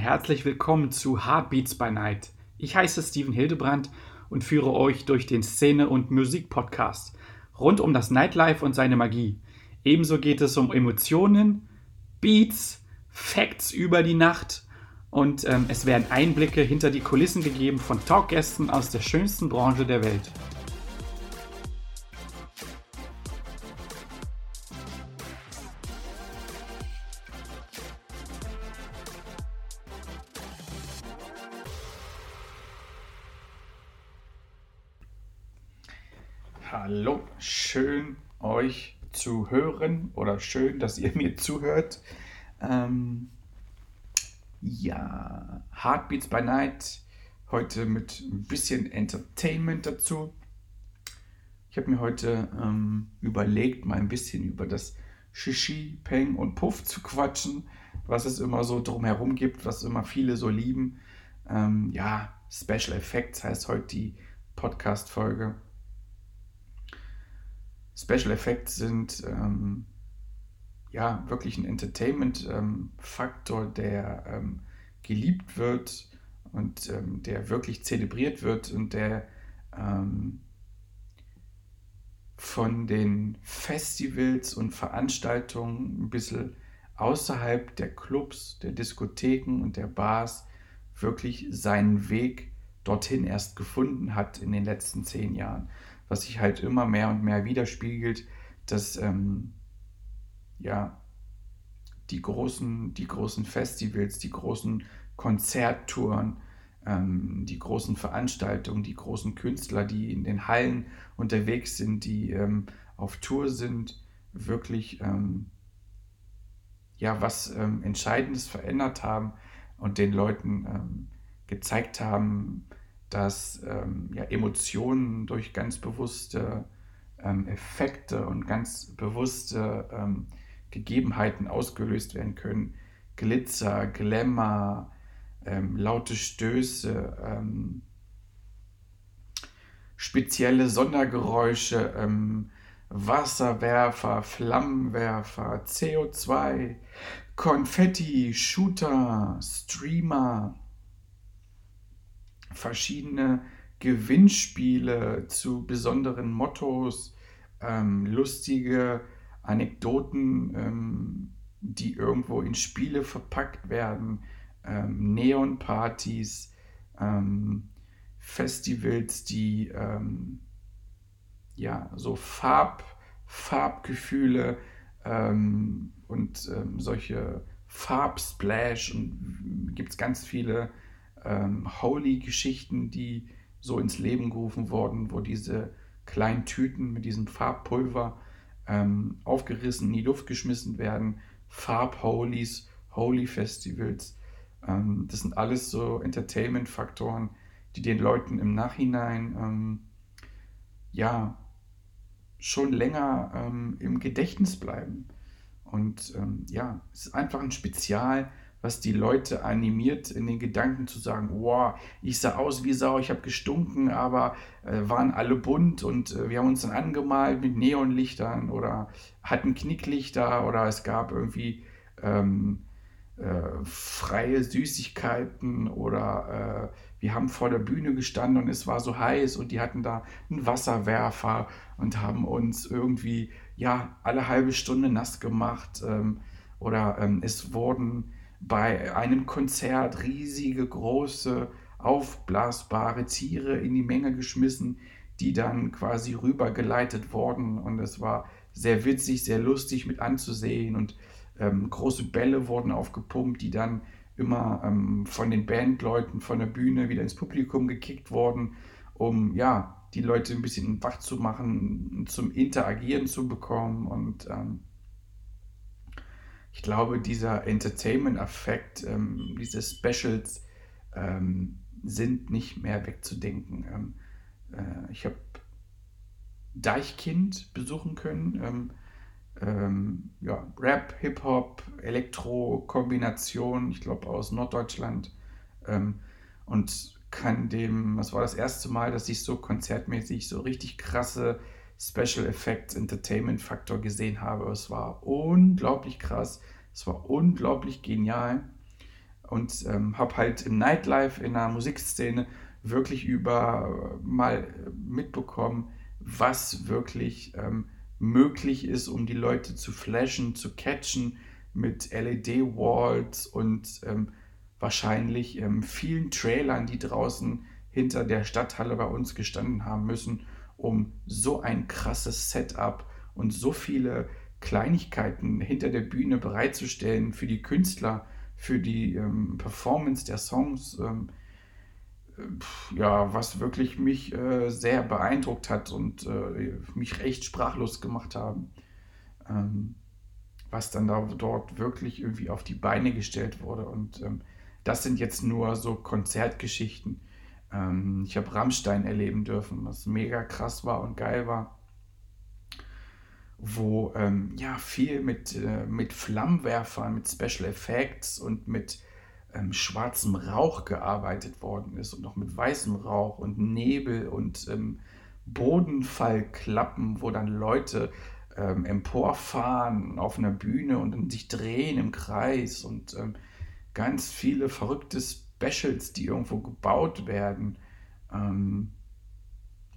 herzlich willkommen zu Heartbeats by Night. Ich heiße Steven Hildebrandt und führe euch durch den Szene- und Musik-Podcast rund um das Nightlife und seine Magie. Ebenso geht es um Emotionen, Beats, Facts über die Nacht und ähm, es werden Einblicke hinter die Kulissen gegeben von Talkgästen aus der schönsten Branche der Welt. Hallo, schön euch zu hören oder schön, dass ihr mir zuhört. Ähm, ja, Heartbeats by Night, heute mit ein bisschen Entertainment dazu. Ich habe mir heute ähm, überlegt, mal ein bisschen über das Shishi, Peng und Puff zu quatschen, was es immer so drumherum gibt, was immer viele so lieben. Ähm, ja, Special Effects heißt heute die Podcast-Folge. Special Effects sind ähm, ja wirklich ein Entertainment-Faktor, ähm, der ähm, geliebt wird und ähm, der wirklich zelebriert wird und der ähm, von den Festivals und Veranstaltungen ein bisschen außerhalb der Clubs, der Diskotheken und der Bars wirklich seinen Weg dorthin erst gefunden hat in den letzten zehn Jahren was sich halt immer mehr und mehr widerspiegelt, dass ähm, ja, die großen, die großen Festivals, die großen Konzerttouren, ähm, die großen Veranstaltungen, die großen Künstler, die in den Hallen unterwegs sind, die ähm, auf Tour sind, wirklich ähm, ja was ähm, Entscheidendes verändert haben und den Leuten ähm, gezeigt haben, dass ähm, ja, Emotionen durch ganz bewusste ähm, Effekte und ganz bewusste ähm, Gegebenheiten ausgelöst werden können. Glitzer, Glamour, ähm, laute Stöße, ähm, spezielle Sondergeräusche, ähm, Wasserwerfer, Flammenwerfer, CO2, Konfetti, Shooter, Streamer, verschiedene Gewinnspiele zu besonderen Mottos, ähm, lustige Anekdoten, ähm, die irgendwo in Spiele verpackt werden, ähm, Neonpartys, ähm, Festivals, die ähm, ja so Farb, Farbgefühle ähm, und solche Farbsplash und gibt es ganz viele ähm, Holy-Geschichten, die so ins Leben gerufen wurden, wo diese kleinen Tüten mit diesem Farbpulver ähm, aufgerissen, in die Luft geschmissen werden. Farb-Holies, Holy-Festivals. Ähm, das sind alles so Entertainment-Faktoren, die den Leuten im Nachhinein ähm, ja schon länger ähm, im Gedächtnis bleiben. Und ähm, ja, es ist einfach ein Spezial was die Leute animiert, in den Gedanken zu sagen, wow, ich sah aus wie Sau, ich habe gestunken, aber äh, waren alle bunt und äh, wir haben uns dann angemalt mit Neonlichtern oder hatten Knicklichter oder es gab irgendwie ähm, äh, freie Süßigkeiten oder äh, wir haben vor der Bühne gestanden und es war so heiß und die hatten da einen Wasserwerfer und haben uns irgendwie ja alle halbe Stunde nass gemacht ähm, oder ähm, es wurden bei einem Konzert riesige, große, aufblasbare Tiere in die Menge geschmissen, die dann quasi rübergeleitet wurden. Und es war sehr witzig, sehr lustig mit anzusehen. Und ähm, große Bälle wurden aufgepumpt, die dann immer ähm, von den Bandleuten von der Bühne wieder ins Publikum gekickt wurden, um ja die Leute ein bisschen wach zu machen, zum Interagieren zu bekommen. Und ähm, ich glaube, dieser Entertainment-Effekt, ähm, diese Specials ähm, sind nicht mehr wegzudenken. Ähm, äh, ich habe Deichkind besuchen können. Ähm, ähm, ja, Rap, Hip-Hop, Elektro-Kombination, ich glaube aus Norddeutschland. Und kann dem, das war das erste Mal, dass ich so konzertmäßig so richtig krasse Special Effects Entertainment Faktor gesehen habe. Es war unglaublich krass, es war unglaublich genial. und ähm, habe halt im Nightlife, in der Musikszene wirklich über äh, mal mitbekommen, was wirklich ähm, möglich ist, um die Leute zu flashen, zu catchen mit LED-Walls und ähm, wahrscheinlich ähm, vielen Trailern, die draußen hinter der Stadthalle bei uns gestanden haben müssen, um so ein krasses Setup und so viele Kleinigkeiten hinter der Bühne bereitzustellen für die Künstler, für die ähm, Performance der Songs. Ähm, ja, was wirklich mich äh, sehr beeindruckt hat und äh, mich echt sprachlos gemacht haben. Ähm, was dann da dort wirklich irgendwie auf die Beine gestellt wurde. Und ähm, das sind jetzt nur so Konzertgeschichten. Ähm, ich habe Rammstein erleben dürfen, was mega krass war und geil war. Wo ähm, ja viel mit, äh, mit Flammenwerfern, mit Special Effects und mit ähm, schwarzem Rauch gearbeitet worden ist und auch mit weißem Rauch und Nebel und ähm, Bodenfallklappen, wo dann Leute ähm, emporfahren auf einer Bühne und sich drehen im Kreis und ähm, ganz viele verrückte Specials, die irgendwo gebaut werden. Ähm,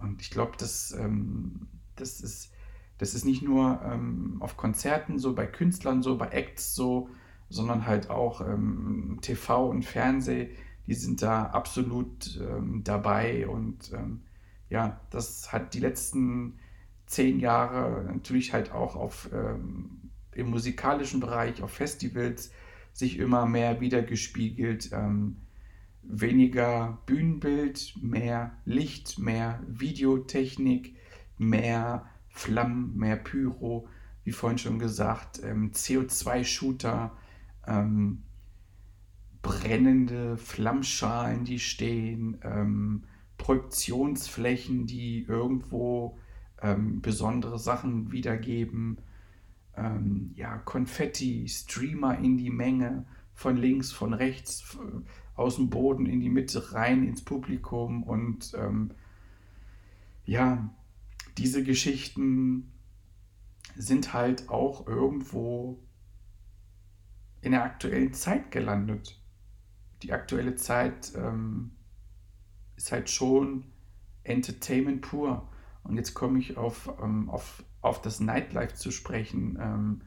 und ich glaube, das, ähm, das, ist, das ist nicht nur ähm, auf Konzerten so, bei Künstlern so, bei Acts so, sondern halt auch ähm, TV und Fernseh, die sind da absolut ähm, dabei und ähm, ja, das hat die letzten zehn Jahre natürlich halt auch auf, im musikalischen Bereich, auf Festivals sich immer mehr wiedergespiegelt. Ähm, weniger Bühnenbild, mehr Licht, mehr Videotechnik, mehr Flammen, mehr Pyro, wie vorhin schon gesagt, ähm, CO2-Shooter, ähm, brennende Flammschalen, die stehen, ähm, Projektionsflächen, die irgendwo ähm, besondere Sachen wiedergeben, ähm, ja, Konfetti, Streamer in die Menge, von links, von rechts, aus dem Boden in die Mitte rein ins Publikum und ähm, ja, diese Geschichten sind halt auch irgendwo in der aktuellen Zeit gelandet. Die aktuelle Zeit ähm, ist halt schon Entertainment pur. Und jetzt komme ich auf, ähm, auf, auf das Nightlife zu sprechen. Ähm,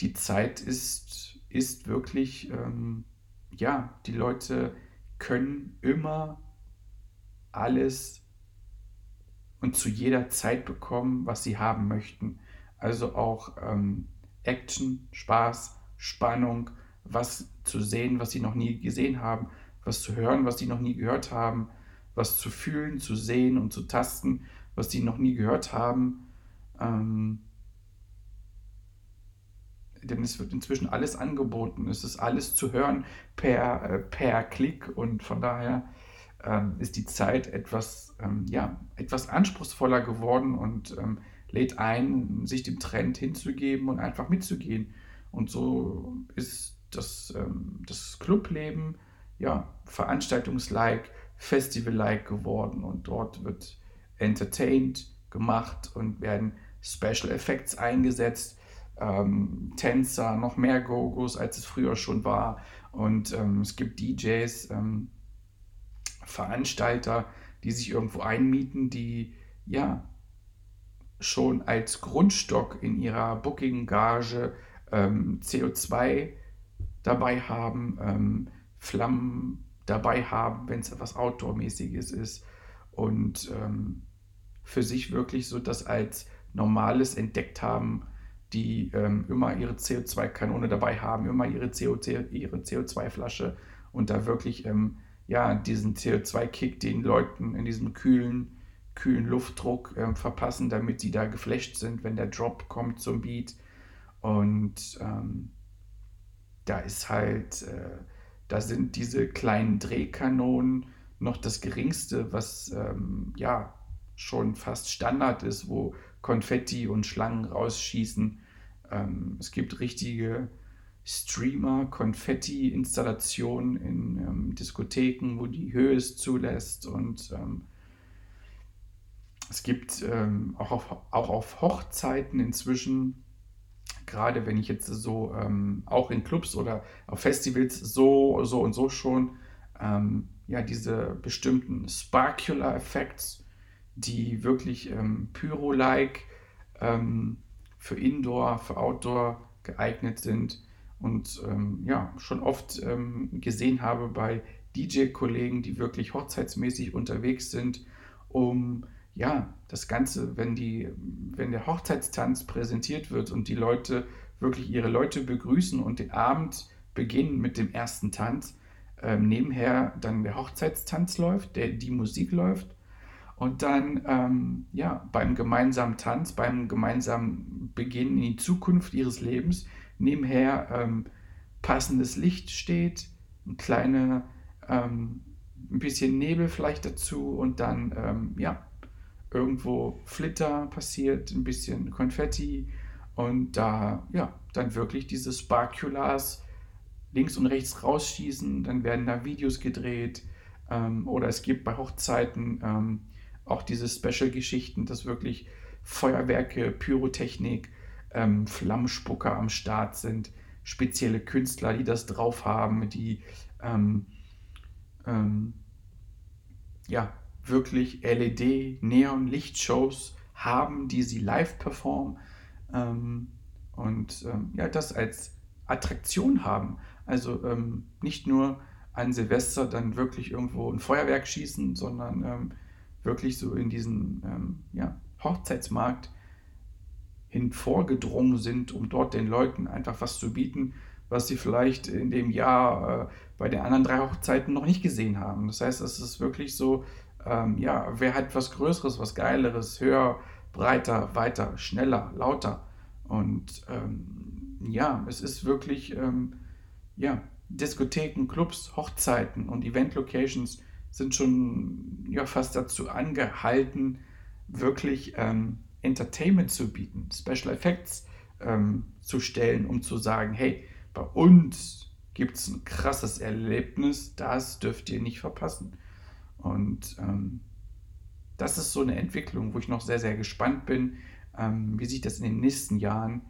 die Zeit ist, ist wirklich, ähm, ja, die Leute können immer alles und zu jeder Zeit bekommen, was sie haben möchten. Also auch ähm, Action, Spaß, Spannung, was zu sehen, was sie noch nie gesehen haben, was zu hören, was sie noch nie gehört haben, was zu fühlen, zu sehen und zu tasten, was sie noch nie gehört haben. Ähm, denn es wird inzwischen alles angeboten. Es ist alles zu hören per, äh, per Klick und von daher ähm, ist die Zeit etwas, ähm, ja, etwas anspruchsvoller geworden und ähm, lädt ein, sich dem Trend hinzugeben und einfach mitzugehen. Und so ist das, ähm, das Clubleben ja veranstaltungslike, festival-like geworden und dort wird entertained gemacht und werden Special Effects eingesetzt, ähm, Tänzer, noch mehr Gogos, als es früher schon war. Und ähm, es gibt DJs, ähm, Veranstalter, die sich irgendwo einmieten, die ja schon als Grundstock in ihrer Booking-Gage ähm, CO2 dabei haben, ähm, Flammen dabei haben, wenn es etwas Outdoor-mäßiges ist und ähm, für sich wirklich so das als Normales entdeckt haben, die ähm, immer ihre CO2-Kanone dabei haben, immer ihre, CO2, ihre CO2-Flasche und da wirklich ähm, ja, diesen CO2-Kick den Leuten in diesem kühlen, kühlen Luftdruck ähm, verpassen, damit sie da geflasht sind, wenn der Drop kommt zum Beat. Und ähm, da ist halt, äh, da sind diese kleinen Drehkanonen noch das geringste, was ähm, ja schon fast Standard ist, wo Konfetti und Schlangen rausschießen. Ähm, es gibt richtige Streamer, Konfetti-Installationen in ähm, Diskotheken, wo die Höhe es zulässt und ähm, es gibt ähm, auch, auf, auch auf Hochzeiten inzwischen gerade wenn ich jetzt so ähm, auch in Clubs oder auf Festivals so, so und so schon ähm, ja diese bestimmten Sparkular-Effekts, die wirklich ähm, Pyro-like ähm, für Indoor, für Outdoor geeignet sind und ähm, ja schon oft ähm, gesehen habe bei DJ-Kollegen, die wirklich hochzeitsmäßig unterwegs sind, um ja, das Ganze, wenn die, wenn der Hochzeitstanz präsentiert wird und die Leute wirklich ihre Leute begrüßen und den Abend beginnen mit dem ersten Tanz, ähm, nebenher dann der Hochzeitstanz läuft, der, die Musik läuft und dann ähm, ja, beim gemeinsamen Tanz, beim gemeinsamen Beginn in die Zukunft ihres Lebens nebenher ähm, passendes Licht steht, ein kleiner, ähm, ein bisschen Nebel vielleicht dazu und dann ähm, ja, irgendwo Flitter passiert, ein bisschen Konfetti und da ja, dann wirklich diese Sparkulars links und rechts rausschießen, dann werden da Videos gedreht ähm, oder es gibt bei Hochzeiten ähm, auch diese Special-Geschichten, dass wirklich Feuerwerke, Pyrotechnik, ähm, Flammenspucker am Start sind, spezielle Künstler, die das drauf haben, die ähm, ähm, ja, wirklich LED, Neon, Lichtshows haben, die sie live performen ähm, und ähm, ja, das als Attraktion haben. Also ähm, nicht nur an Silvester dann wirklich irgendwo ein Feuerwerk schießen, sondern wirklich so in diesen ähm, ja, Hochzeitsmarkt hin vorgedrungen sind, um dort den Leuten einfach was zu bieten, was sie vielleicht in dem Jahr äh, bei den anderen drei Hochzeiten noch nicht gesehen haben. Das heißt, es ist wirklich so ähm, ja, wer hat was Größeres, was Geileres, höher, breiter, weiter, schneller, lauter. Und ähm, ja, es ist wirklich, ähm, ja, Diskotheken, Clubs, Hochzeiten und Event-Locations sind schon ja, fast dazu angehalten, wirklich ähm, Entertainment zu bieten, Special Effects ähm, zu stellen, um zu sagen, hey, bei uns gibt es ein krasses Erlebnis, das dürft ihr nicht verpassen. Und ähm, das ist so eine Entwicklung, wo ich noch sehr, sehr gespannt bin, ähm, wie sich das in den nächsten Jahren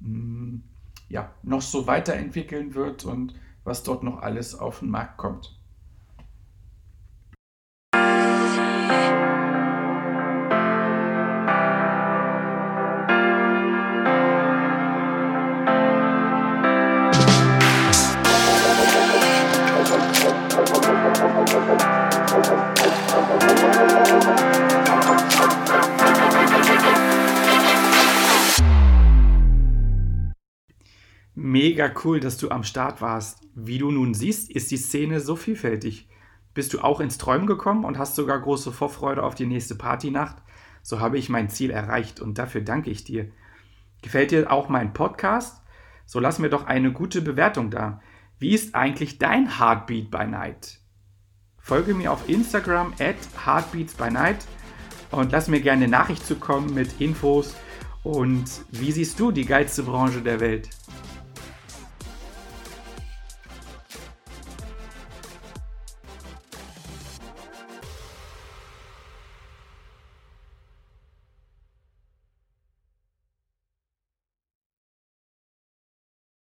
mh, hm, ja, noch so weiterentwickeln wird und was dort noch alles auf den Markt kommt. Mega cool, dass du am Start warst. Wie du nun siehst, ist die Szene so vielfältig. Bist du auch ins Träumen gekommen und hast sogar große Vorfreude auf die nächste Partynacht? So habe ich mein Ziel erreicht und dafür danke ich dir. Gefällt dir auch mein Podcast? So lass mir doch eine gute Bewertung da. Wie ist eigentlich dein Heartbeat by Night? Folge mir auf Instagram at Heartbeats by Night und lass mir gerne eine Nachricht zukommen mit Infos und wie siehst du die geilste Branche der Welt?